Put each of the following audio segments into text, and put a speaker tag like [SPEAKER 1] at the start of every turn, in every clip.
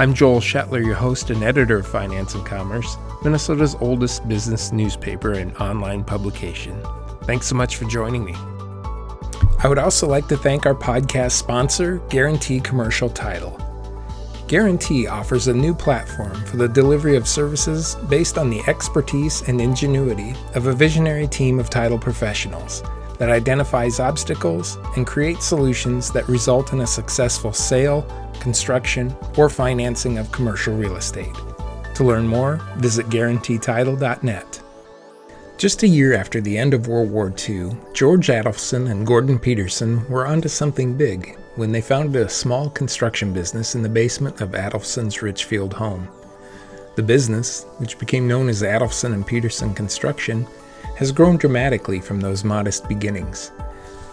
[SPEAKER 1] I'm Joel Shetler, your host and editor of Finance and Commerce, Minnesota's oldest business newspaper and online publication. Thanks so much for joining me. I would also like to thank our podcast sponsor, Guarantee Commercial Title. Guarantee offers a new platform for the delivery of services based on the expertise and ingenuity of a visionary team of title professionals that identifies obstacles and creates solutions that result in a successful sale, construction, or financing of commercial real estate. To learn more, visit guaranteetitle.net. Just a year after the end of World War II, George Adolphson and Gordon Peterson were onto something big when they founded a small construction business in the basement of Adolphson's Richfield home. The business, which became known as Adolphson and Peterson Construction, has grown dramatically from those modest beginnings.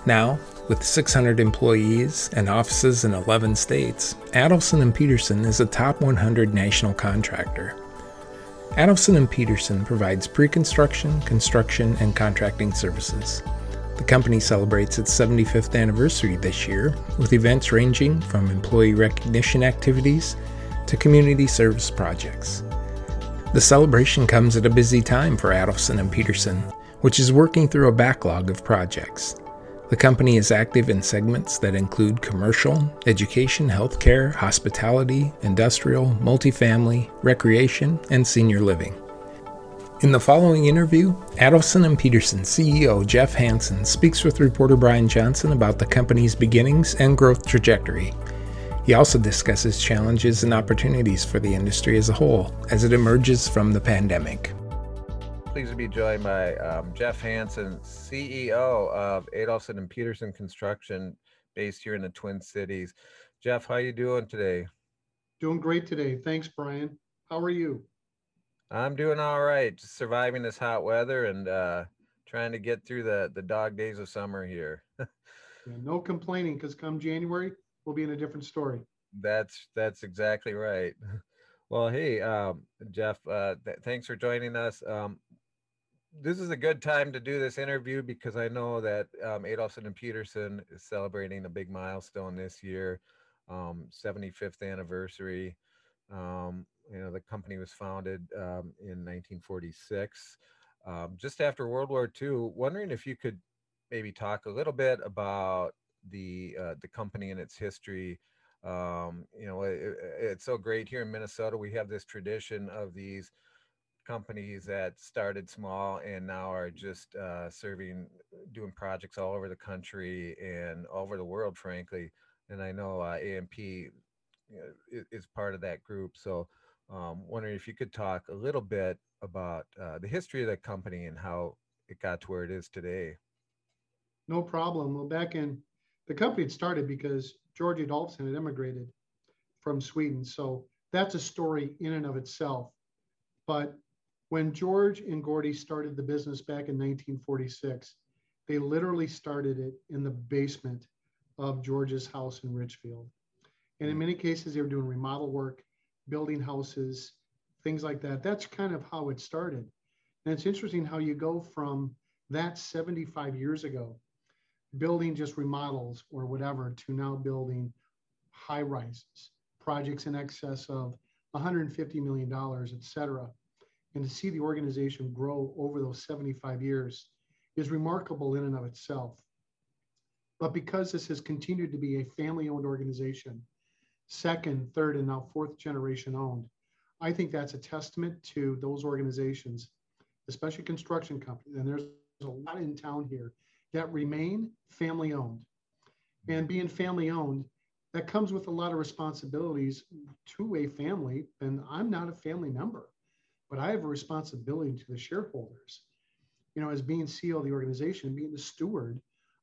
[SPEAKER 1] Now, with 600 employees and offices in 11 states, Adolphson and Peterson is a top 100 national contractor. Adolphson and Peterson provides pre-construction, construction, and contracting services. The company celebrates its 75th anniversary this year with events ranging from employee recognition activities to community service projects. The celebration comes at a busy time for Adolphson and Peterson, which is working through a backlog of projects. The company is active in segments that include commercial, education, healthcare, hospitality, industrial, multifamily, recreation, and senior living. In the following interview, Adolphson and Peterson CEO Jeff Hansen speaks with reporter Brian Johnson about the company's beginnings and growth trajectory. He also discusses challenges and opportunities for the industry as a whole as it emerges from the pandemic
[SPEAKER 2] pleased to be joined by um, Jeff Hansen, CEO of Adolphson and Peterson Construction, based here in the Twin Cities. Jeff, how are you doing today?
[SPEAKER 3] Doing great today. Thanks, Brian. How are you?
[SPEAKER 2] I'm doing all right. Just surviving this hot weather and uh, trying to get through the the dog days of summer here.
[SPEAKER 3] yeah, no complaining, because come January, we'll be in a different story.
[SPEAKER 2] That's that's exactly right. Well, hey, um, Jeff, uh, th- thanks for joining us. Um, this is a good time to do this interview because I know that um, Adolphson and Peterson is celebrating a big milestone this year, um, 75th anniversary. Um, you know, the company was founded um, in 1946, um, just after World War II. Wondering if you could maybe talk a little bit about the uh, the company and its history. Um, you know, it, it's so great here in Minnesota. We have this tradition of these companies that started small and now are just uh, serving, doing projects all over the country and all over the world, frankly. And I know uh, AMP is, part of that group. So, um, wondering if you could talk a little bit about uh, the history of the company and how it got to where it is today.
[SPEAKER 3] No problem. Well, back in the company had started because George Adolphson had immigrated from Sweden. So that's a story in and of itself. But when George and Gordy started the business back in 1946, they literally started it in the basement of George's house in Richfield. And in many cases, they were doing remodel work, building houses, things like that. That's kind of how it started. And it's interesting how you go from that 75 years ago, building just remodels or whatever, to now building high rises, projects in excess of $150 million, et cetera and to see the organization grow over those 75 years is remarkable in and of itself. But because this has continued to be a family owned organization, second, third, and now fourth generation owned, I think that's a testament to those organizations, especially construction companies. And there's a lot in town here that remain family owned. And being family owned, that comes with a lot of responsibilities to a family. And I'm not a family member but I have a responsibility to the shareholders, you know, as being CEO of the organization, being the steward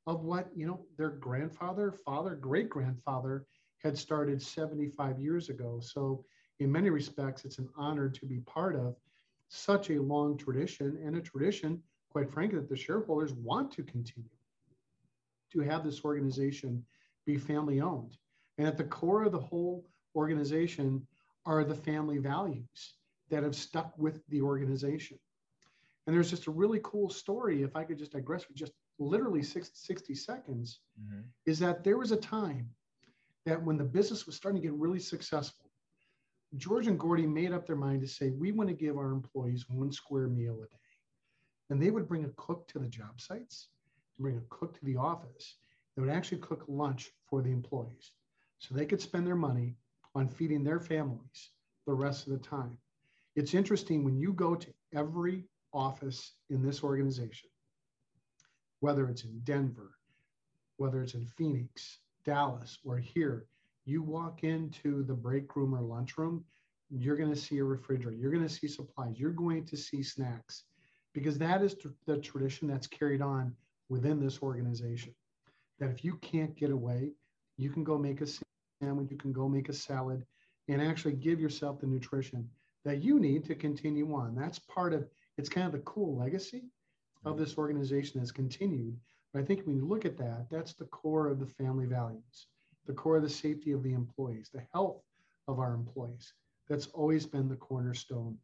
[SPEAKER 3] of what, you know, their grandfather, father, great grandfather had started 75 years ago. So in many respects, it's an honor to be part of such a long tradition and a tradition, quite frankly, that the shareholders want to continue to have this organization be family owned. And at the core of the whole organization are the family values that have stuck with the organization. And there's just a really cool story, if I could just digress for just literally 60 seconds, mm-hmm. is that there was a time that when the business was starting to get really successful, George and Gordy made up their mind to say, we want to give our employees one square meal a day. And they would bring a cook to the job sites, bring a cook to the office. They would actually cook lunch for the employees so they could spend their money on feeding their families the rest of the time. It's interesting when you go to every office in this organization, whether it's in Denver, whether it's in Phoenix, Dallas, or here, you walk into the break room or lunchroom, you're going to see a refrigerator, you're going to see supplies, you're going to see snacks, because that is the tradition that's carried on within this organization. That if you can't get away, you can go make a sandwich, you can go make a salad, and actually give yourself the nutrition that you need to continue on. That's part of it's kind of the cool legacy of this organization that's continued. But I think when you look at that, that's the core of the family values the core of the safety of the employees, the health of our employees. That's always been the cornerstone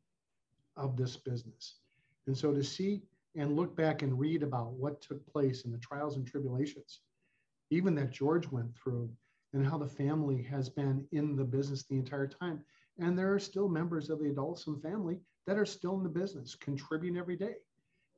[SPEAKER 3] of this business. And so to see and look back and read about what took place in the trials and tribulations, even that George went through, and how the family has been in the business the entire time. And there are still members of the Adolphson family that are still in the business, contributing every day.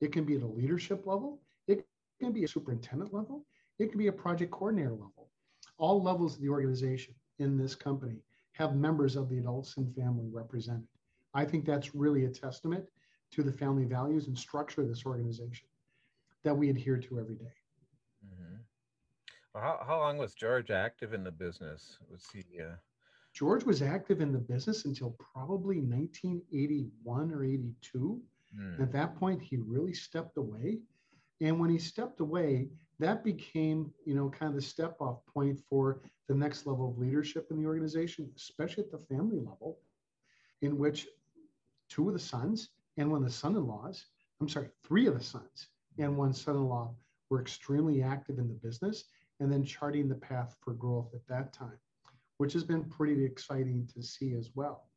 [SPEAKER 3] It can be at a leadership level, it can be a superintendent level, it can be a project coordinator level all levels of the organization in this company have members of the Adolphson family represented. I think that's really a testament to the family values and structure of this organization that we adhere to every day. Mm-hmm.
[SPEAKER 2] Well, how, how long was George active in the business? Was he? Uh...
[SPEAKER 3] George was active in the business until probably 1981 or 82. Mm. At that point, he really stepped away. And when he stepped away, that became, you know, kind of the step off point for the next level of leadership in the organization, especially at the family level, in which two of the sons and one of the son in laws, I'm sorry, three of the sons and one son in law were extremely active in the business and then charting the path for growth at that time, which has been pretty exciting to see as well.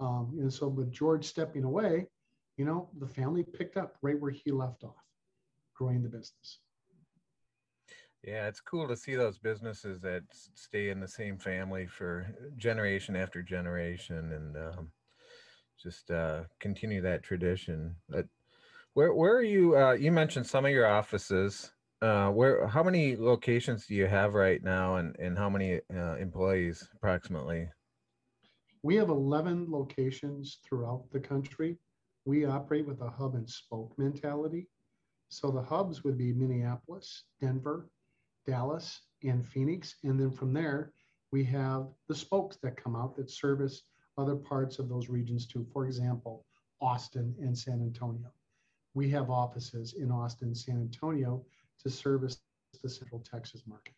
[SPEAKER 3] Um, and so, with George stepping away, you know, the family picked up right where he left off, growing the business.
[SPEAKER 2] Yeah, it's cool to see those businesses that stay in the same family for generation after generation and um, just uh, continue that tradition. But where where are you? Uh, you mentioned some of your offices. Uh, where how many locations do you have right now, and and how many uh, employees approximately?
[SPEAKER 3] We have 11 locations throughout the country. We operate with a hub and spoke mentality. So the hubs would be Minneapolis, Denver, Dallas, and Phoenix. And then from there, we have the spokes that come out that service other parts of those regions too. For example, Austin and San Antonio. We have offices in Austin, San Antonio to service the Central Texas market.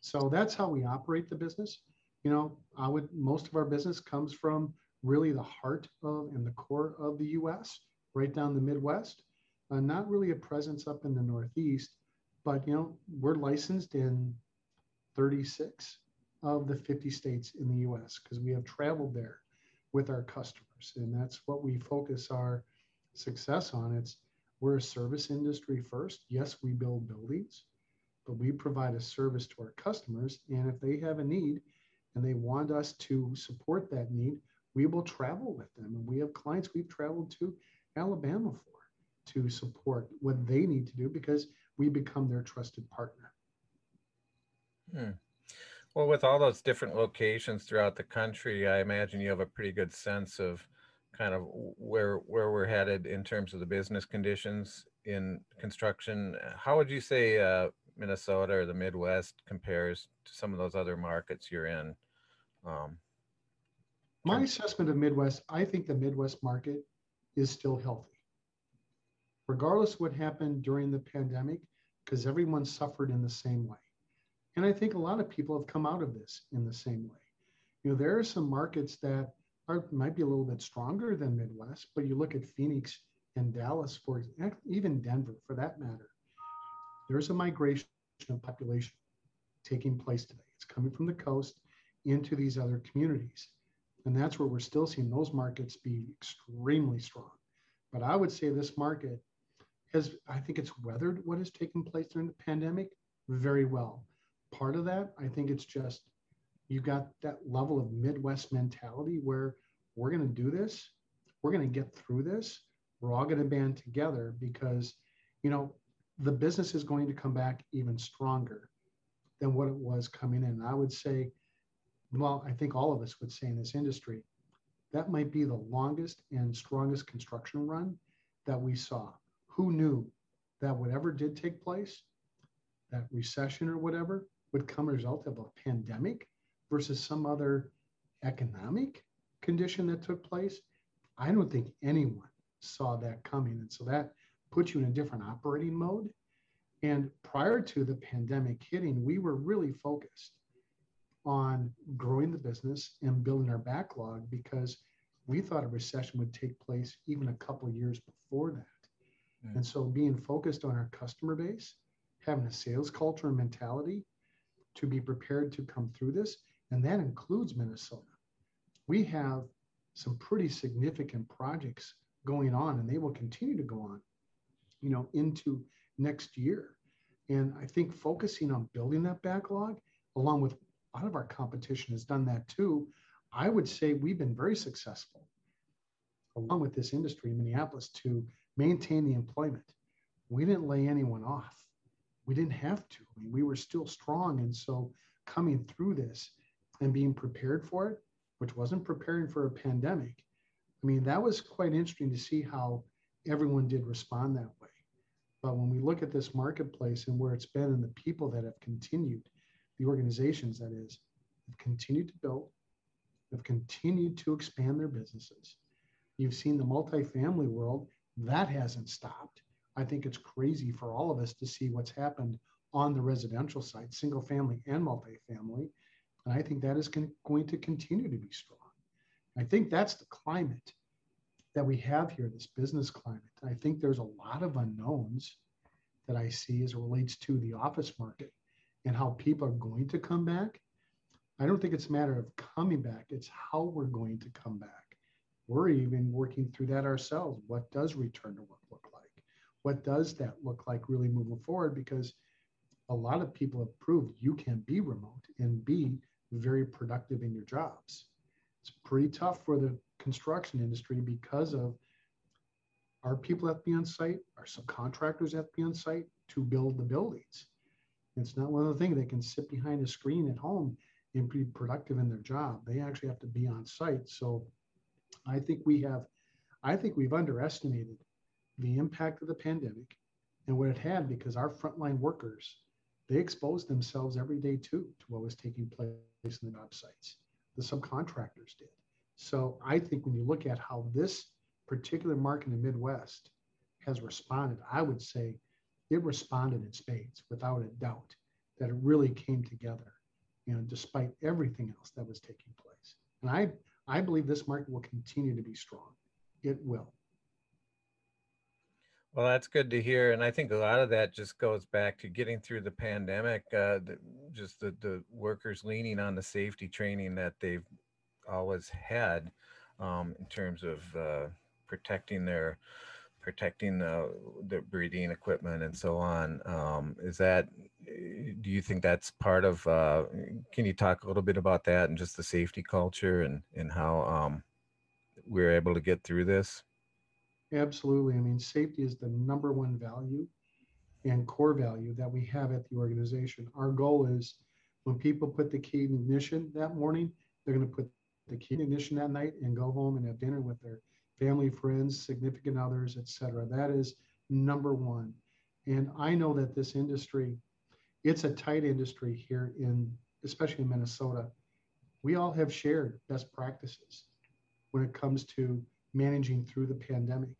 [SPEAKER 3] So that's how we operate the business. You know, I would most of our business comes from really the heart of and the core of the U.S. right down the Midwest. Uh, not really a presence up in the Northeast, but you know, we're licensed in 36 of the 50 states in the US because we have traveled there with our customers. And that's what we focus our success on. It's we're a service industry first. Yes, we build buildings, but we provide a service to our customers. And if they have a need and they want us to support that need, we will travel with them. And we have clients we've traveled to Alabama for to support what they need to do because we become their trusted partner.
[SPEAKER 2] Hmm. Well, with all those different locations throughout the country, I imagine you have a pretty good sense of kind of where where we're headed in terms of the business conditions in construction. How would you say uh, Minnesota or the Midwest compares to some of those other markets you're in? Um,
[SPEAKER 3] My assessment of Midwest, I think the Midwest market is still healthy regardless of what happened during the pandemic, because everyone suffered in the same way. And I think a lot of people have come out of this in the same way. You know, there are some markets that are might be a little bit stronger than Midwest, but you look at Phoenix and Dallas, for eh, even Denver, for that matter, there's a migration of population taking place today. It's coming from the coast into these other communities. And that's where we're still seeing those markets be extremely strong. But I would say this market has, I think it's weathered what has taken place during the pandemic very well. Part of that, I think it's just you got that level of Midwest mentality where we're going to do this, we're going to get through this, we're all going to band together because, you know, the business is going to come back even stronger than what it was coming in. I would say, well, I think all of us would say in this industry, that might be the longest and strongest construction run that we saw. Who knew that whatever did take place, that recession or whatever, would come a result of a pandemic versus some other economic condition that took place? I don't think anyone saw that coming. And so that puts you in a different operating mode. And prior to the pandemic hitting, we were really focused on growing the business and building our backlog because we thought a recession would take place even a couple years before that. Mm. And so being focused on our customer base, having a sales culture and mentality to be prepared to come through this, and that includes Minnesota. We have some pretty significant projects going on and they will continue to go on, you know, into next year. And I think focusing on building that backlog, along with a lot of our competition has done that too. I would say we've been very successful, along with this industry in Minneapolis, to maintain the employment. We didn't lay anyone off. We didn't have to. I mean, we were still strong. And so coming through this and being prepared for it, which wasn't preparing for a pandemic, I mean, that was quite interesting to see how everyone did respond that way. But when we look at this marketplace and where it's been and the people that have continued, the organizations that is, have continued to build, have continued to expand their businesses. You've seen the multifamily world, that hasn't stopped. I think it's crazy for all of us to see what's happened on the residential side, single family and multifamily. And I think that is con- going to continue to be strong. I think that's the climate that we have here, this business climate. I think there's a lot of unknowns that I see as it relates to the office market and how people are going to come back. I don't think it's a matter of coming back, it's how we're going to come back. We're even working through that ourselves. What does return to work look like? What does that look like really moving forward? Because a lot of people have proved you can be remote and be very productive in your jobs. It's pretty tough for the construction industry because of our people have to be on site, our subcontractors have to be on site to build the buildings. It's not one of the things they can sit behind a screen at home and be productive in their job. They actually have to be on site. So I think we have, I think we've underestimated the impact of the pandemic and what it had because our frontline workers, they exposed themselves every day too to what was taking place in the job sites. The subcontractors did. So I think when you look at how this particular market in the Midwest has responded, I would say it responded in spades without a doubt that it really came together, you know, despite everything else that was taking place. And I, I believe this market will continue to be strong. It will.
[SPEAKER 2] Well, that's good to hear, and I think a lot of that just goes back to getting through the pandemic. Uh, the, just the, the workers leaning on the safety training that they've always had um, in terms of uh, protecting their protecting the, the breathing equipment and so on. Um, is that, eh, do you think that's part of, uh, can you talk a little bit about that and just the safety culture and, and how um, we're able to get through this?
[SPEAKER 3] Absolutely. I mean, safety is the number one value and core value that we have at the organization. Our goal is when people put the key in ignition that morning, they're going to put the key in ignition that night and go home and have dinner with their family, friends, significant others, etc. That is number one. And I know that this industry, it's a tight industry here in, especially in Minnesota. We all have shared best practices when it comes to managing through the pandemic.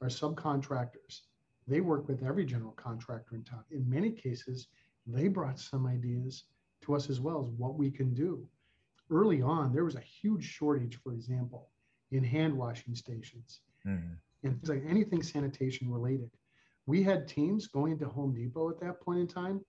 [SPEAKER 3] Our subcontractors, they work with every general contractor in town. In many cases, they brought some ideas to us as well as what we can do. early on, there was a huge shortage, for example, in hand washing stations mm-hmm. and things like anything sanitation related. We had teams going to Home Depot at that point in time,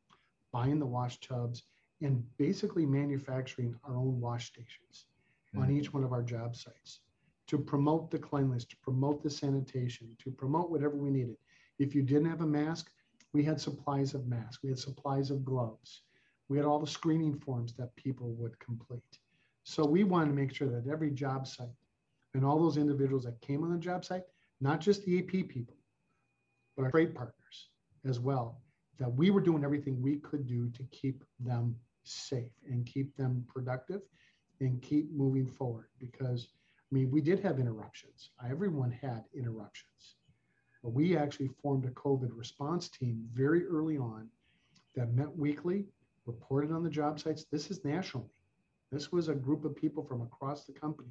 [SPEAKER 3] buying the wash tubs and basically manufacturing our own wash stations mm-hmm. on each one of our job sites to promote the cleanliness, to promote the sanitation, to promote whatever we needed. If you didn't have a mask, we had supplies of masks, we had supplies of gloves, we had all the screening forms that people would complete. So we wanted to make sure that every job site and all those individuals that came on the job site, not just the AP people, but our trade partners as well, that we were doing everything we could do to keep them safe and keep them productive and keep moving forward because mean, we did have interruptions. Everyone had interruptions. But we actually formed a COVID response team very early on that met weekly, reported on the job sites. This is nationally. This was a group of people from across the company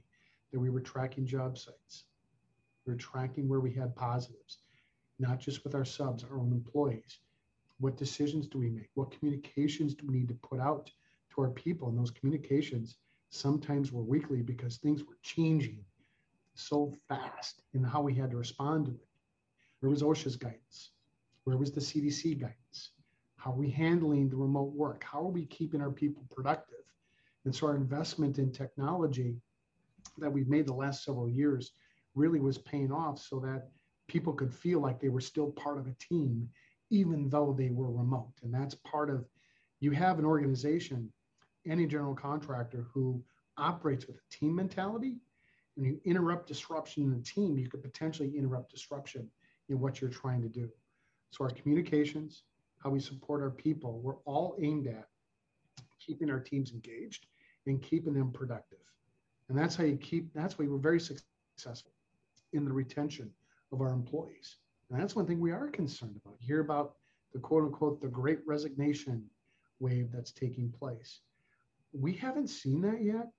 [SPEAKER 3] that we were tracking job sites. We were tracking where we had positives, not just with our subs, our own employees. What decisions do we make? What communications do we need to put out to our people? And those communications sometimes were weekly because things were changing so fast in how we had to respond to it. Where was OSHA's guidance? Where was the CDC guidance? How are we handling the remote work? How are we keeping our people productive? And so our investment in technology that we've made the last several years really was paying off so that people could feel like they were still part of a team, even though they were remote. And that's part of you have an organization any general contractor who operates with a team mentality, and you interrupt disruption in the team, you could potentially interrupt disruption in what you're trying to do. So our communications, how we support our people, we're all aimed at keeping our teams engaged and keeping them productive. And that's how you keep, that's why we're very successful in the retention of our employees. And that's one thing we are concerned about. You hear about the quote unquote, the great resignation wave that's taking place we haven't seen that yet.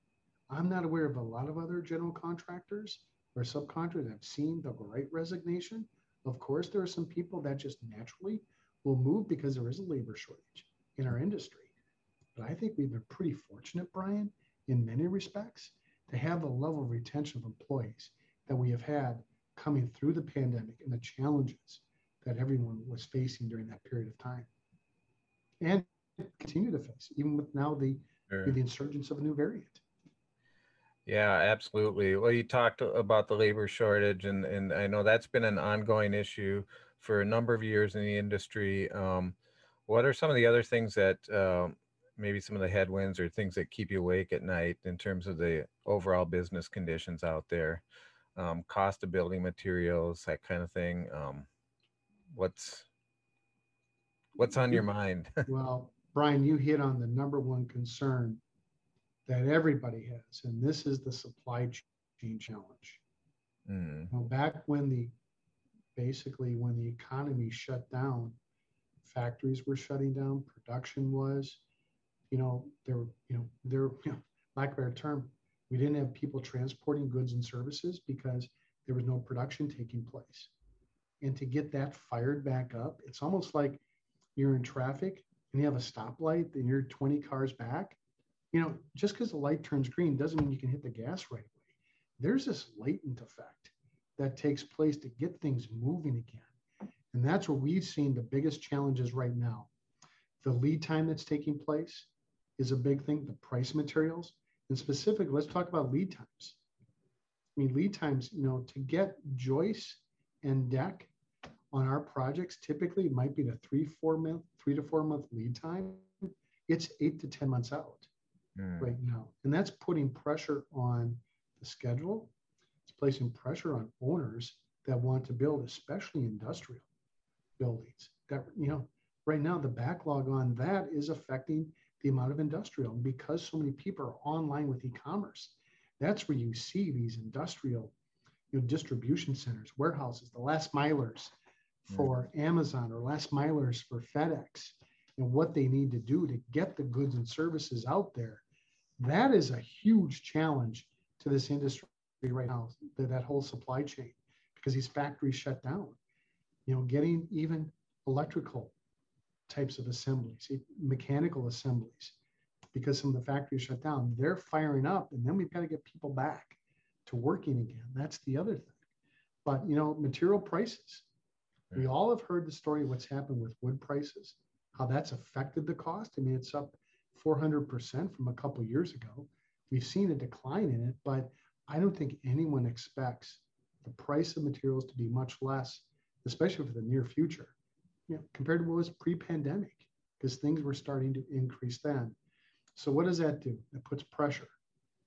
[SPEAKER 3] I'm not aware of a lot of other general contractors or subcontractors that have seen the great resignation. Of course, there are some people that just naturally will move because there is a labor shortage in our industry. But I think we've been pretty fortunate, Brian, in many respects, to have the level of retention of employees that we have had coming through the pandemic and the challenges that everyone was facing during that period of time and continue to face, even with now the sure. the insurgence of a new variant.
[SPEAKER 2] Yeah, absolutely. Well, you talked about the labor shortage, and and I know that's been an ongoing issue for a number of years in the industry. Um, what are some of the other things that uh, maybe some of the headwinds or things that keep you awake at night in terms of the overall business conditions out there? Um, cost of building materials, that kind of thing. Um, what's what's on your mind?
[SPEAKER 3] well, Brian, you hit on the number one concern that everybody has, and this is the supply chain challenge. Mm. Now, back when the basically when the economy shut down, factories were shutting down, production was, you know, there were, you know, there, you know, lack of a better term, we didn't have people transporting goods and services because there was no production taking place. And to get that fired back up, it's almost like you're in traffic and you have a stoplight and you're 20 cars back, you know, just because the light turns green doesn't mean you can hit the gas right away. There's this latent effect that takes place to get things moving again. And that's where we've seen the biggest challenges right now. The lead time that's taking place is a big thing, the price materials. And specifically, let's talk about lead times. I mean, lead times, you know, to get joist and deck on our projects, typically it might be the three, four month, three to four month lead time. It's eight to 10 months out mm. right now. And that's putting pressure on the schedule. It's placing pressure on owners that want to build, especially industrial buildings. That, you know, right now the backlog on that is affecting the amount of industrial. And because so many people are online with e-commerce, that's where you see these industrial you know, distribution centers, warehouses, the last milers, for mm-hmm. Amazon or last milers for FedEx and what they need to do to get the goods and services out there. That is a huge challenge to this industry right now, that, that whole supply chain, because these factories shut down. You know, getting even electrical types of assemblies, mechanical assemblies, because some of the factories shut down. They're firing up, and then we've got to get people back to working again. That's the other thing. But you know, material prices. We all have heard the story of what's happened with wood prices, how that's affected the cost. I mean, it's up 400% from a couple years ago. We've seen a decline in it, but I don't think anyone expects the price of materials to be much less, especially for the near future, you know, compared to what was pre-pandemic, because things were starting to increase then. So what does that do? It puts pressure,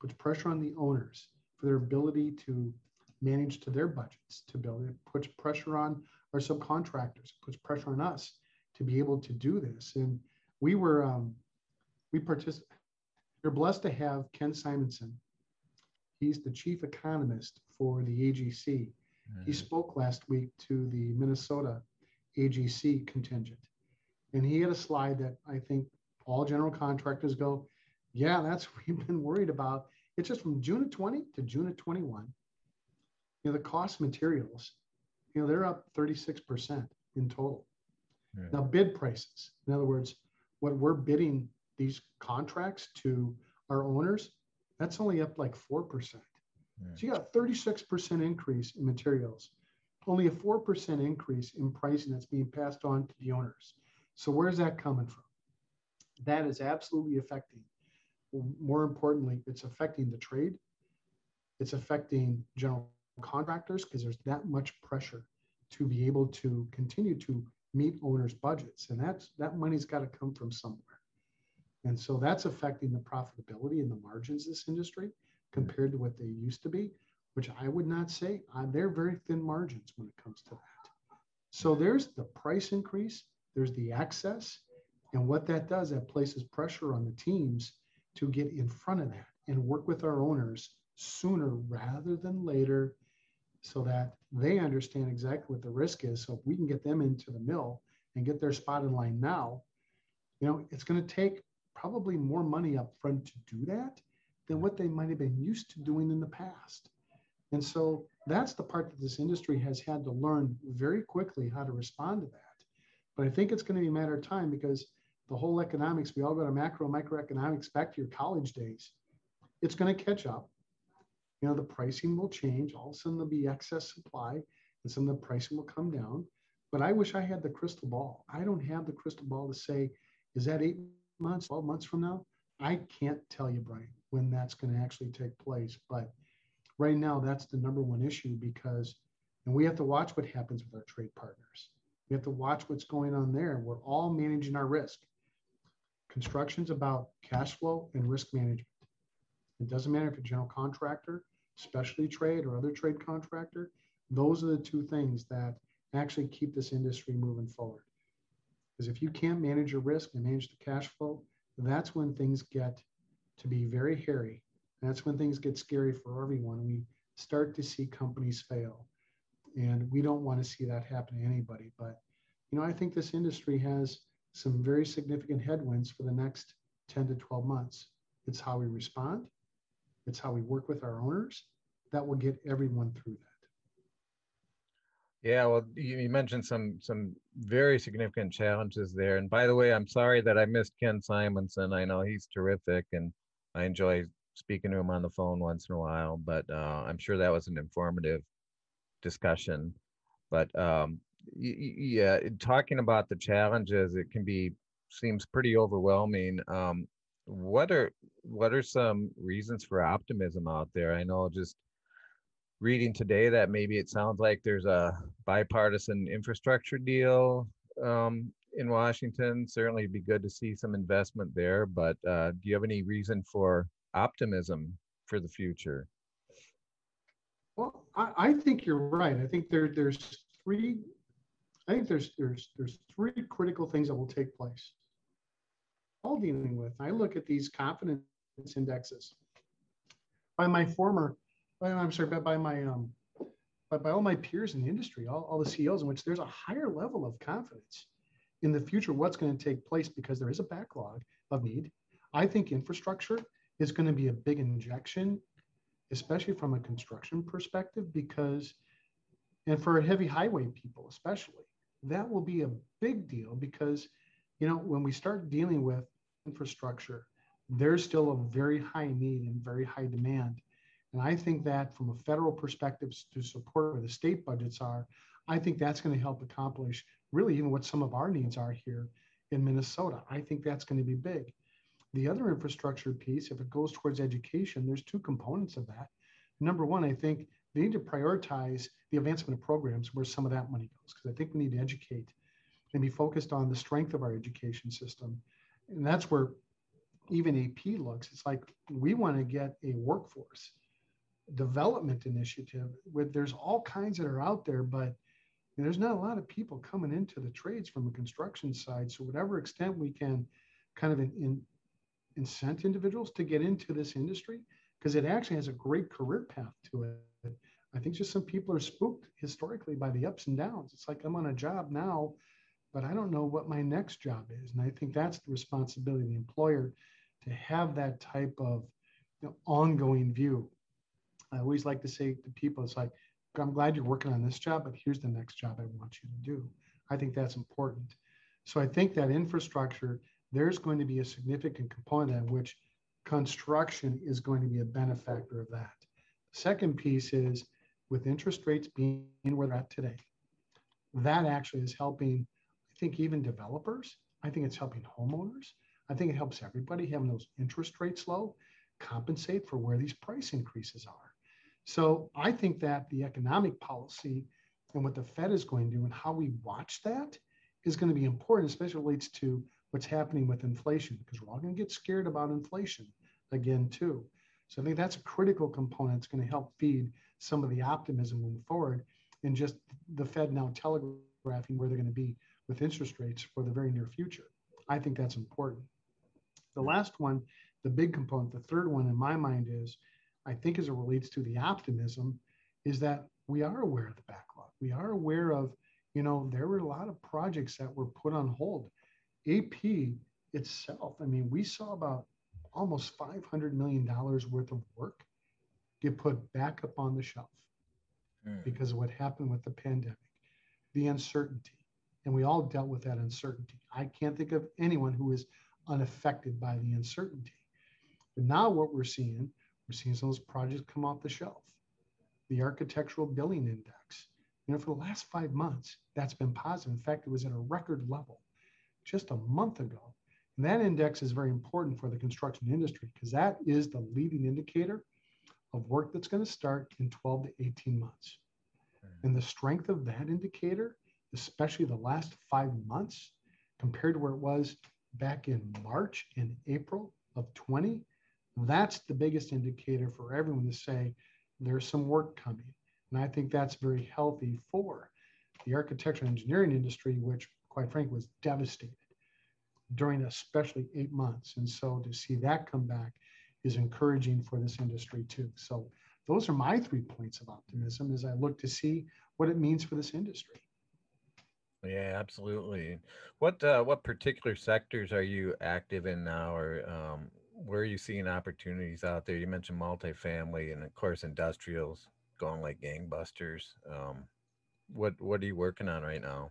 [SPEAKER 3] puts pressure on the owners for their ability to manage to their budgets to build it, puts pressure on our subcontractors, puts pressure on us to be able to do this. And we were, um, we participate. We're blessed to have Ken Simonson. He's the chief economist for the AGC. Mm-hmm. He spoke last week to the Minnesota AGC contingent. And he had a slide that I think all general contractors go, yeah, that's what we've been worried about. It's just from June of 20 to June of 21. You know, the cost materials, you know, they're up 36% in total. Yeah. Now, bid prices, in other words, what we're bidding these contracts to our owners, that's only up like 4%. Yeah. So you got 36% increase in materials, only a 4% increase in pricing that's being passed on to the owners. So where's that coming from? That is absolutely affecting. More importantly, it's affecting the trade. It's affecting general contractors because there's that much pressure to be able to continue to meet owners' budgets, and that's that money's got to come from somewhere. And so that's affecting the profitability and the margins of this industry compared to what they used to be, which I would not say uh, they're very thin margins when it comes to that. So there's the price increase, there's the access, and what that does, that places pressure on the teams to get in front of that and work with our owners sooner rather than later so that they understand exactly what the risk is. So if we can get them into the mill and get their spot in line now, you know, it's going to take probably more money up front to do that than what they might have been used to doing in the past. And so that's the part that this industry has had to learn very quickly how to respond to that. But I think it's going to be a matter of time because the whole economics, we all go to macro, microeconomics back to your college days. It's going to catch up. You know, the pricing will change. All of a sudden, there'll be excess supply and some of the pricing will come down. But I wish I had the crystal ball. I don't have the crystal ball to say, is that eight months, 12 months from now? I can't tell you, Brian, when that's going to actually take place. But right now, that's the number one issue because, and we have to watch what happens with our trade partners. We have to watch what's going on there. We're all managing our risk. Construction's about cash flow and risk management. It doesn't matter if you're a general contractor, specialty trade, or other trade contractor. Those are the two things that actually keep this industry moving forward. Because if you can't manage your risk and manage the cash flow, that's when things get to be very hairy. That's when things get scary for everyone. We start to see companies fail. And we don't want to see that happen to anybody. But, you know, I think this industry has some very significant headwinds for the next 10 to 12 months. It's how we respond, it's how we work with our owners that will get everyone through that.
[SPEAKER 2] Yeah, well, you, mentioned some some very significant challenges there. And by the way, I'm sorry that I missed Ken Simonson. I know he's terrific, and I enjoy speaking to him on the phone once in a while. But uh, I'm sure that was an informative discussion. But um, yeah, talking about the challenges, it can be seems pretty overwhelming. Um, what are what are some reasons for optimism out there? I know just reading today that maybe it sounds like there's a bipartisan infrastructure deal um, in Washington. Certainly, it'd be good to see some investment there. But uh, do you have any reason for optimism for the future?
[SPEAKER 3] Well, I, I think you're right. I think there there's three I think there's there's there's three critical things that will take place. All dealing with. I look at these confidence indexes by my former, I'm sorry, by, by my um, by, by all my peers in the industry, all, all the CEOs, in which there's a higher level of confidence in the future what's going to take place because there is a backlog of need. I think infrastructure is going to be a big injection, especially from a construction perspective, because and for heavy highway people especially that will be a big deal because, you know, when we start dealing with infrastructure, there's still a very high need and very high demand. And I think that from a federal perspective to support where the state budgets are, I think that's going to help accomplish really even what some of our needs are here in Minnesota. I think that's going to be big. The other infrastructure piece, if it goes towards education, there's two components of that. Number one, I think they need to prioritize the advancement of programs where some of that money goes, because I think we need to educate and be focused on the strength of our education system. And that's where even AP looks. It's like we want to get a workforce development initiative with there's all kinds that are out there, but there's not a lot of people coming into the trades from the construction side. So whatever extent we can kind of in, in incent individuals to get into this industry, because it actually has a great career path to it. I think just some people are spooked historically by the ups and downs. It's like I'm on a job now, but I don't know what my next job is. And I think that's the responsibility of the employer to have that type of you know, ongoing view. I always like to say to people, it's like, I'm glad you're working on this job, but here's the next job I want you to do. I think that's important. So I think that infrastructure, there's going to be a significant component of which construction is going to be a benefactor of that. Second piece is with interest rates being where they're at today, that actually is helping, think, even developers. I think it's helping homeowners. I think it helps everybody having those interest rates low compensate for where these price increases are. So I think that the economic policy and what the Fed is going to do and how we watch that is going to be important, especially relates to what's happening with inflation, because we're all going to get scared about inflation again, too. So I think that's a critical component. that's going to help feed some of the optimism moving forward and just the Fed now telegraphing where they're going to be with interest rates for the very near future. I think that's important. The last one, the big component, the third one in my mind is I think as it relates to the optimism, is that we are aware of the backlog. We are aware of, you know, there were a lot of projects that were put on hold. AP itself, I mean, we saw about almost $500 million worth of work get put back up on the shelf mm. because of what happened with the pandemic, the uncertainty. And we all dealt with that uncertainty. I can't think of anyone who is unaffected by the uncertainty. But now what we're seeing we're seeing some of those projects come off the shelf. The architectural billing index, you know, for the last five months, that's been positive. In fact, it was at a record level just a month ago. And that index is very important for the construction industry because that is the leading indicator of work that's going to start in 12 to 18 months. And the strength of that indicator, especially the last five months, compared to where it was back in March and April of 20, that's the biggest indicator for everyone to say there's some work coming. And I think that's very healthy for the architecture and engineering industry, which quite frankly was devastated during especially eight months. And so to see that come back is encouraging for this industry too. So those are my three points of optimism as I look to see what it means for this industry.
[SPEAKER 2] Yeah, absolutely. What uh, what particular sectors are you active in now, or um, where are you seeing opportunities out there? You mentioned multifamily and of course industrials going like gangbusters. Um, what what are you working on right now?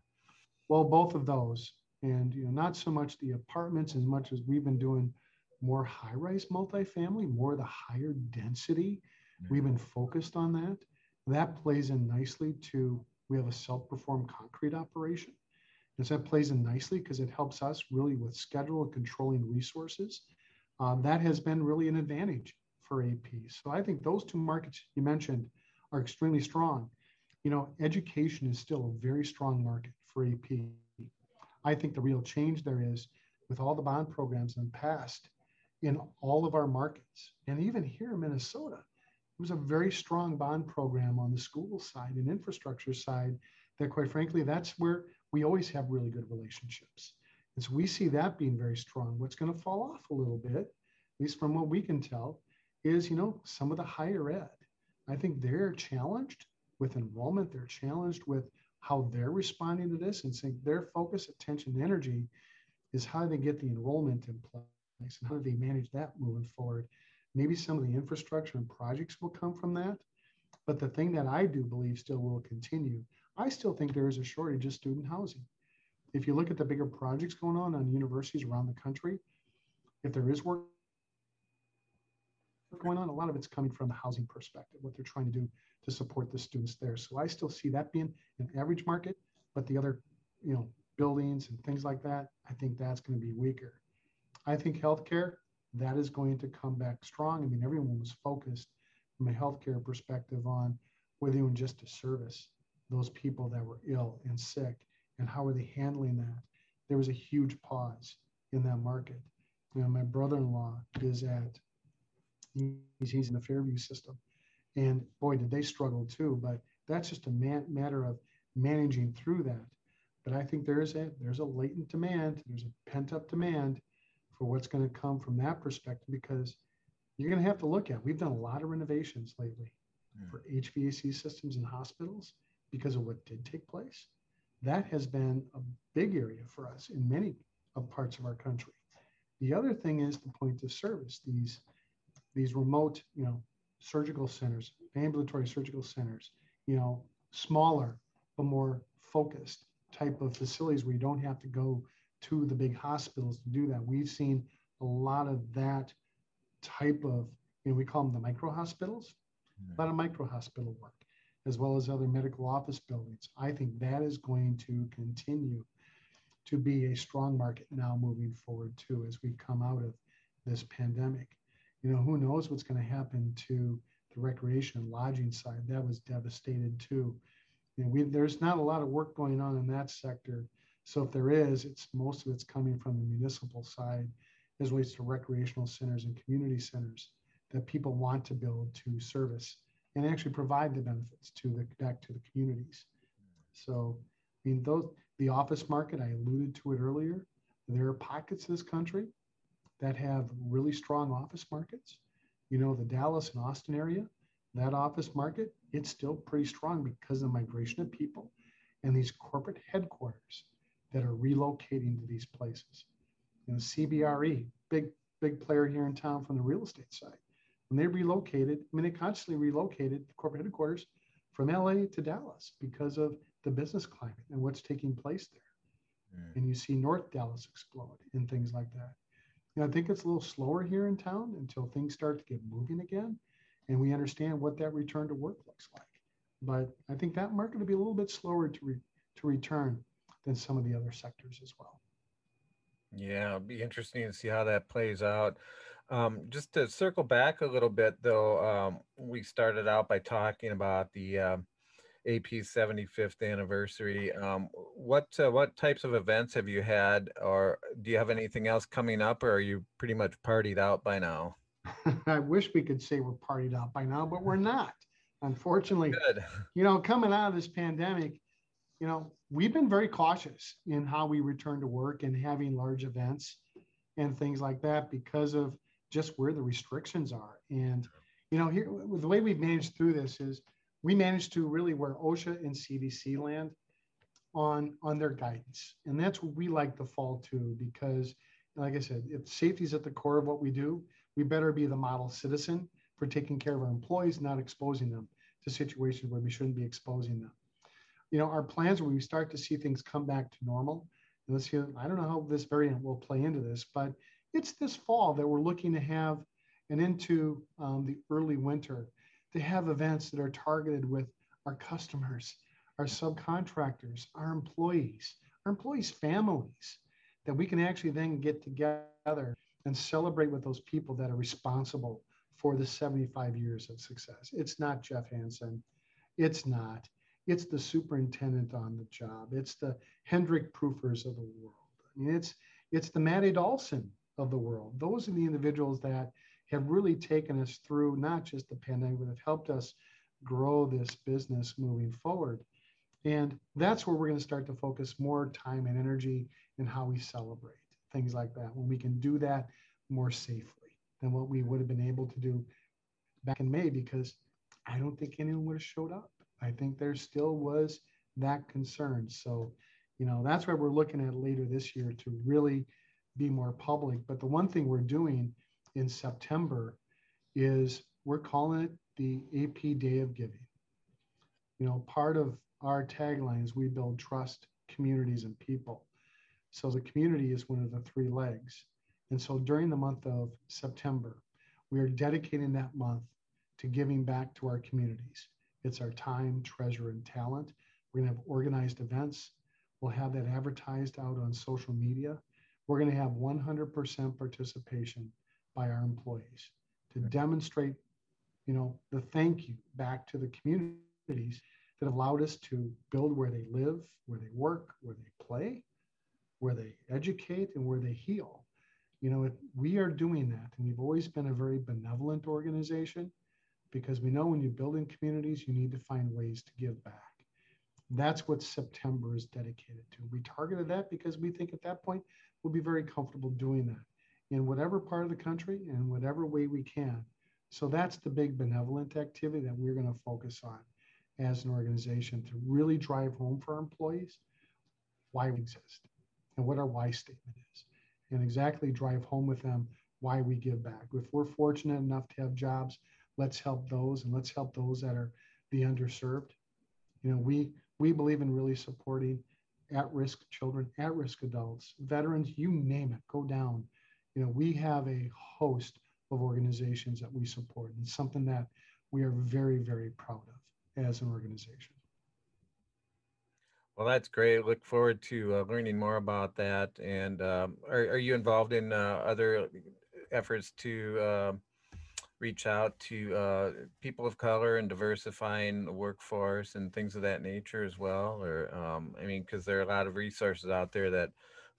[SPEAKER 3] Well, both of those, and you know, not so much the apartments as much as we've been doing more high-rise multifamily, more the higher density. Mm-hmm. We've been focused on that. That plays in nicely to we have a self-performed concrete operation. And so that plays in nicely because it helps us really with schedule and controlling resources um, that has been really an advantage for AP. So I think those two markets you mentioned are extremely strong. You know, education is still a very strong market for AP. I think the real change there is with all the bond programs in the past in all of our markets, and even here in Minnesota, it was a very strong bond program on the school side and infrastructure side that quite frankly, that's where we always have really good relationships. And so we see that being very strong. What's going to fall off a little bit, at least from what we can tell, is, you know, some of the higher ed. I think they're challenged with enrollment. They're challenged with how they're responding to this and saying their focus, attention, energy is how they get the enrollment in place and how do they manage that moving forward. Maybe some of the infrastructure and projects will come from that. But the thing that I do believe still will continue, I still think there is a shortage of student housing if you look at the bigger projects going on on universities around the country, if there is work going on. A lot of it's coming from the housing perspective, what they're trying to do to support the students there. So I still see that being an average market, but the other, you know, buildings and things like that, I think that's going to be weaker. I think healthcare, that is going to come back strong. I mean, everyone was focused from a healthcare perspective on whether even just to service those people that were ill and sick and how are they handling that. There was a huge pause in that market. You know, my brother-in-law is at he's, he's in the Fairview system, and boy, did they struggle too. But that's just a man, matter of managing through that. But I think there's a there's a latent demand, there's a pent up demand for what's going to come from that perspective because you're going to have to look at. We've done a lot of renovations lately mm. for HVAC systems in hospitals because of what did take place. That has been a big area for us in many of parts of our country. The other thing is the point of service. These these remote, you know, surgical centers, ambulatory surgical centers, you know, smaller but more focused type of facilities where you don't have to go to the big hospitals to do that. We've seen a lot of that type of, you know, we call them the micro hospitals, a lot of micro hospital work, as well as other medical office buildings. I think that is going to continue to be a strong market now moving forward too as we come out of this pandemic. You know, who knows what's going to happen to the recreation and lodging side? That was devastated too. You know, we, there's not a lot of work going on in that sector so if there is, it's most of it's coming from the municipal side as relates to recreational centers and community centers that people want to build to service and actually provide the benefits to the back to the communities. So I mean those the office market, I alluded to it earlier. There are pockets of this country that have really strong office markets. You know, the Dallas and Austin area, that office market, it's still pretty strong because of the migration of people and these corporate headquarters that are relocating to these places. You know, CBRE, big, big player here in town from the real estate side. When they relocated, I mean, they constantly relocated corporate headquarters from LA to Dallas because of the business climate and what's taking place there. Mm. And you see North Dallas explode and things like that. You know, I think it's a little slower here in town until things start to get moving again and we understand what that return to work looks like. But I think that market will be a little bit slower to, re- to return than some of the other sectors as well.
[SPEAKER 2] Yeah, it'll be interesting to see how that plays out. Um, just to circle back a little bit, though, um, we started out by talking about the uh, AP's 75th anniversary. Um, what uh, what types of events have you had, or do you have anything else coming up, or are you pretty much partied out by now?
[SPEAKER 3] I wish we could say we're partied out by now, but we're not. Unfortunately, Good. you know, coming out of this pandemic, you know, we've been very cautious in how we return to work and having large events and things like that because of just where the restrictions are. And, you know, here the way we've managed through this is we managed to really where OSHA and CDC land on on their guidance. And that's what we like to fall to because like I said, if safety is at the core of what we do, we better be the model citizen for taking care of our employees, not exposing them to situations where we shouldn't be exposing them you know, our plans when we start to see things come back to normal. And let's hear, I don't know how this variant will play into this, but it's this fall that we're looking to have and into um, the early winter to have events that are targeted with our customers, our subcontractors, our employees, our employees' families, that we can actually then get together and celebrate with those people that are responsible for the 75 years of success. It's not Jeff Hansen. It's not. It's the superintendent on the job. It's the Hendrick Proofers of the world. I mean, it's it's the Matt Adolphson of the world. Those are the individuals that have really taken us through not just the pandemic, but have helped us grow this business moving forward. And that's where we're going to start to focus more time and energy in how we celebrate things like that. When we can do that more safely than what we would have been able to do back in May, because I don't think anyone would have showed up. I think there still was that concern. So, you know, that's why we're looking at later this year to really be more public. But the one thing we're doing in September is we're calling it the AP Day of Giving. You know, part of our tagline is we build trust, communities, and people. So the community is one of the three legs. And so during the month of September, we are dedicating that month to giving back to our communities. It's our time, treasure, and talent. We're going to have organized events. We'll have that advertised out on social media. We're going to have 100% participation by our employees to demonstrate, you know, the thank you back to the communities that have allowed us to build where they live, where they work, where they play, where they educate, and where they heal. You know, we are doing that, and we've always been a very benevolent organization because we know when you build in communities, you need to find ways to give back. That's what September is dedicated to. We targeted that because we think at that point we'll be very comfortable doing that in whatever part of the country and whatever way we can. So that's the big benevolent activity that we're going to focus on as an organization to really drive home for our employees why we exist and what our why statement is, and exactly drive home with them why we give back. If we're fortunate enough to have jobs, let's help those and let's help those that are the underserved. You know, we we believe in really supporting at-risk children, at-risk adults, veterans, you name it, go down. You know, we have a host of organizations that we support and something that we are very, very proud of as an organization.
[SPEAKER 2] Well, that's great. Look forward to uh, learning more about that. And um, are, are you involved in uh, other efforts to uh, reach out to uh, people of color and diversifying the workforce and things of that nature as well? Or, um, I mean, because there are a lot of resources out there that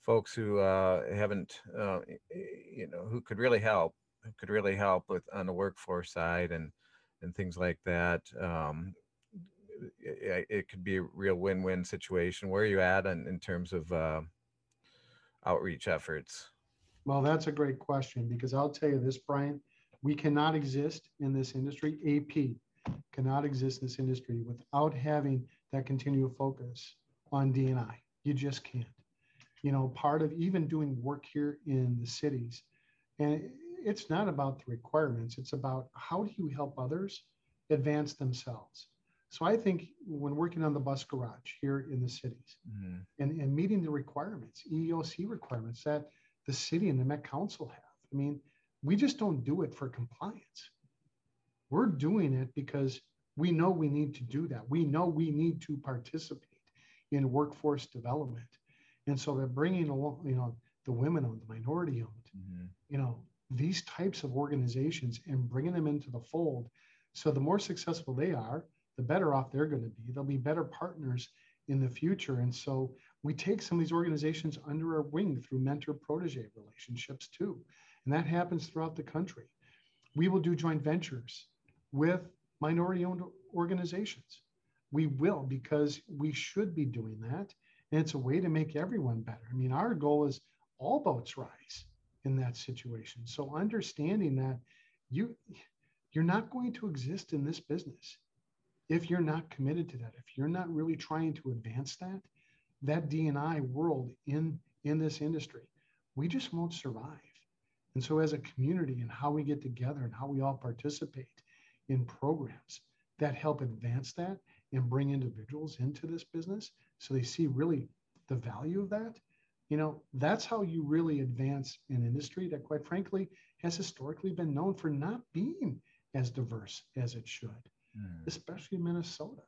[SPEAKER 2] folks who uh, haven't, uh, you know, who could really help, who could really help with on the workforce side and and things like that. Um, it, it, could be a real win-win situation. Where are you at in, in terms of uh, outreach efforts?
[SPEAKER 3] Well, that's a great question because I'll tell you this, Brian. We cannot exist in this industry. AP cannot exist in this industry without having that continual focus on DNI. You just can't. You know, part of even doing work here in the cities, and it's not about the requirements. It's about how do you help others advance themselves so I think when working on the bus garage here in the cities mm-hmm. and, and meeting the requirements, EEOC requirements that the city and the Met Council have, I mean, we just don't do it for compliance. We're doing it because we know we need to do that. We know we need to participate in workforce development. And so they're bringing along, you know, the women owned, the minority owned, mm-hmm. you know, these types of organizations and bringing them into the fold. So the more successful they are, the better off they're going to be. They'll be better partners in the future. And so we take some of these organizations under our wing through mentor protege relationships too. And that happens throughout the country. We will do joint ventures with minority owned organizations. We will because we should be doing that. And it's a way to make everyone better. I mean, our goal is all boats rise in that situation. So understanding that you you're not going to exist in this business if you're not committed to that, if you're not really trying to advance that, that DNI world in in this industry, we just won't survive. And so, as a community, and how we get together and how we all participate in programs that help advance that and bring individuals into this business, so they see really the value of that. You know, that's how you really advance an industry that, quite frankly, has historically been known for not being as diverse as it should mm. especially Minnesota.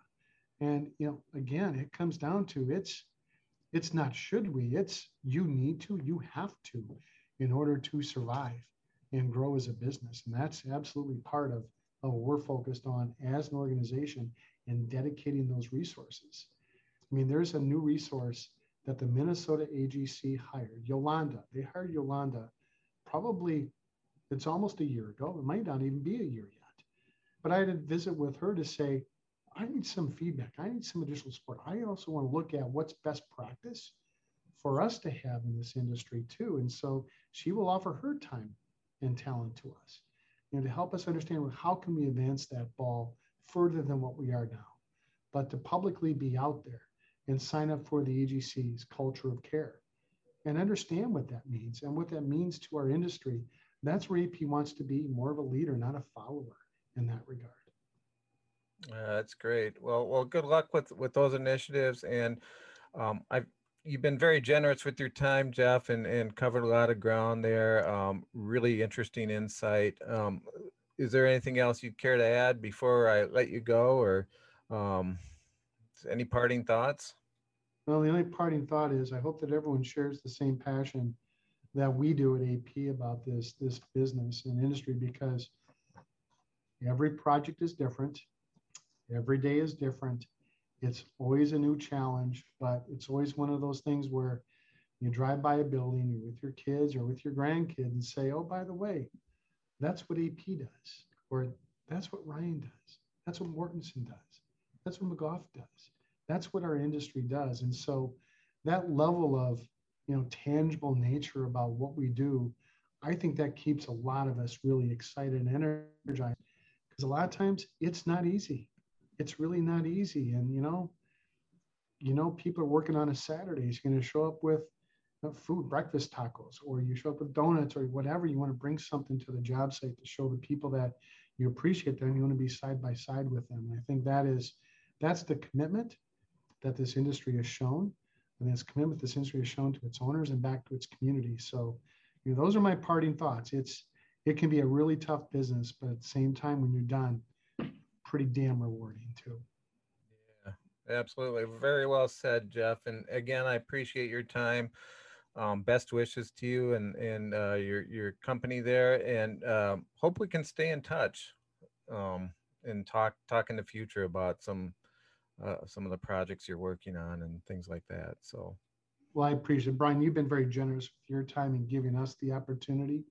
[SPEAKER 3] And you know, again, it comes down to it's it's not should we, it's you need to, you have to in order to survive and grow as a business. And that's absolutely part of, of what we're focused on as an organization and dedicating those resources. I mean, there's a new resource that the Minnesota AGC hired, Yolanda. They hired Yolanda probably, it's almost a year ago. It might not even be a year yet. But I had a visit with her to say, I need some feedback. I need some additional support. I also want to look at what's best practice for us to have in this industry too. And so she will offer her time and talent to us, you know, to help us understand how can we advance that ball further than what we are now. But to publicly be out there and sign up for the AGC's culture of care and understand what that means and what that means to our industry. That's where AP wants to be more of a leader, not a follower in that regard.
[SPEAKER 2] Uh, that's great. Well, well, good luck with with those initiatives. And um, I've you've been very generous with your time, Jeff, and, and covered a lot of ground there. Um, really interesting insight. Um, is there anything else you'd care to add before I let you go, or um, any parting thoughts?
[SPEAKER 3] Well, the only parting thought is I hope that everyone shares the same passion that we do at AP about this this business and industry because every project is different, every day is different, it's always a new challenge, but it's always one of those things where you drive by a building, you're with your kids or with your grandkids and say, oh, by the way, that's what AP does, or that's what Ryan does, that's what Mortenson does, that's what McGough does, that's what our industry does. And so that level of you know tangible nature about what we do, I think that keeps a lot of us really excited and energized because a lot of times it's not easy it's really not easy. And you know, you know, people are working on a Saturday. You're going to show up with food, breakfast tacos, or you show up with donuts, or whatever. You want to bring something to the job site to show the people that you appreciate them. You want to be side by side with them. And I think that is that's the commitment that this industry has shown, and this commitment this industry has shown to its owners and back to its community. So, you know, those are my parting thoughts. It's it can be a really tough business, but at the same time, when you're done, pretty damn rewarding too.
[SPEAKER 2] Yeah, absolutely. Very well said, Jeff. And again, I appreciate your time. Um, best wishes to you and and uh, your your company there, and um, hope we can stay in touch um, and talk talk in the future about some uh, some of the projects you're working on and things like that. So,
[SPEAKER 3] well, I appreciate it. Brian. You've been very generous with your time and giving us the opportunity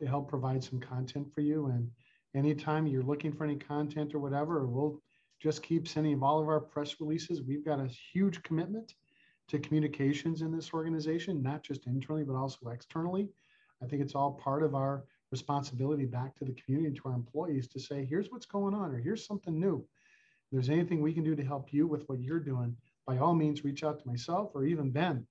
[SPEAKER 3] to help provide some content for you and anytime you're looking for any content or whatever, we'll just keep sending all of our press releases. We've got a huge commitment to communications in this organization, not just internally, but also externally. I think it's all part of our responsibility back to the community and to our employees to say, here's what's going on, or here's something new. If there's anything we can do to help you with what you're doing, by all means, reach out to myself or even Ben,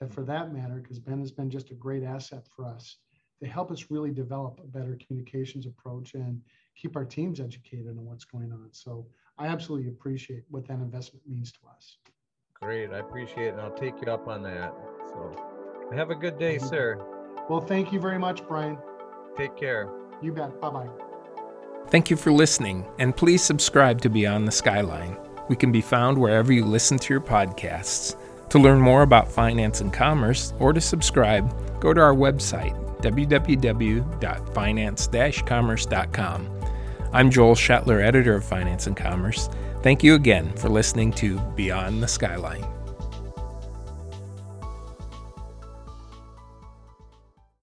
[SPEAKER 3] uh, for that matter, because Ben has been just a great asset for us they help us really develop a better communications approach and keep our teams educated on what's going on. So I absolutely appreciate what that investment means to us.
[SPEAKER 2] Great. I appreciate it. And I'll take you up on that. So have a good day, mm-hmm. sir.
[SPEAKER 3] Well, thank you very much, Brian.
[SPEAKER 2] Take care.
[SPEAKER 3] You bet. Bye bye.
[SPEAKER 1] Thank you for listening, and please subscribe to Beyond the Skyline. We can be found wherever you listen to your podcasts. To learn more about finance and commerce or to subscribe, go to our website, www.finance-commerce.com. I'm Joel Shetler, editor of Finance and Commerce. Thank you again for listening to Beyond the Skyline.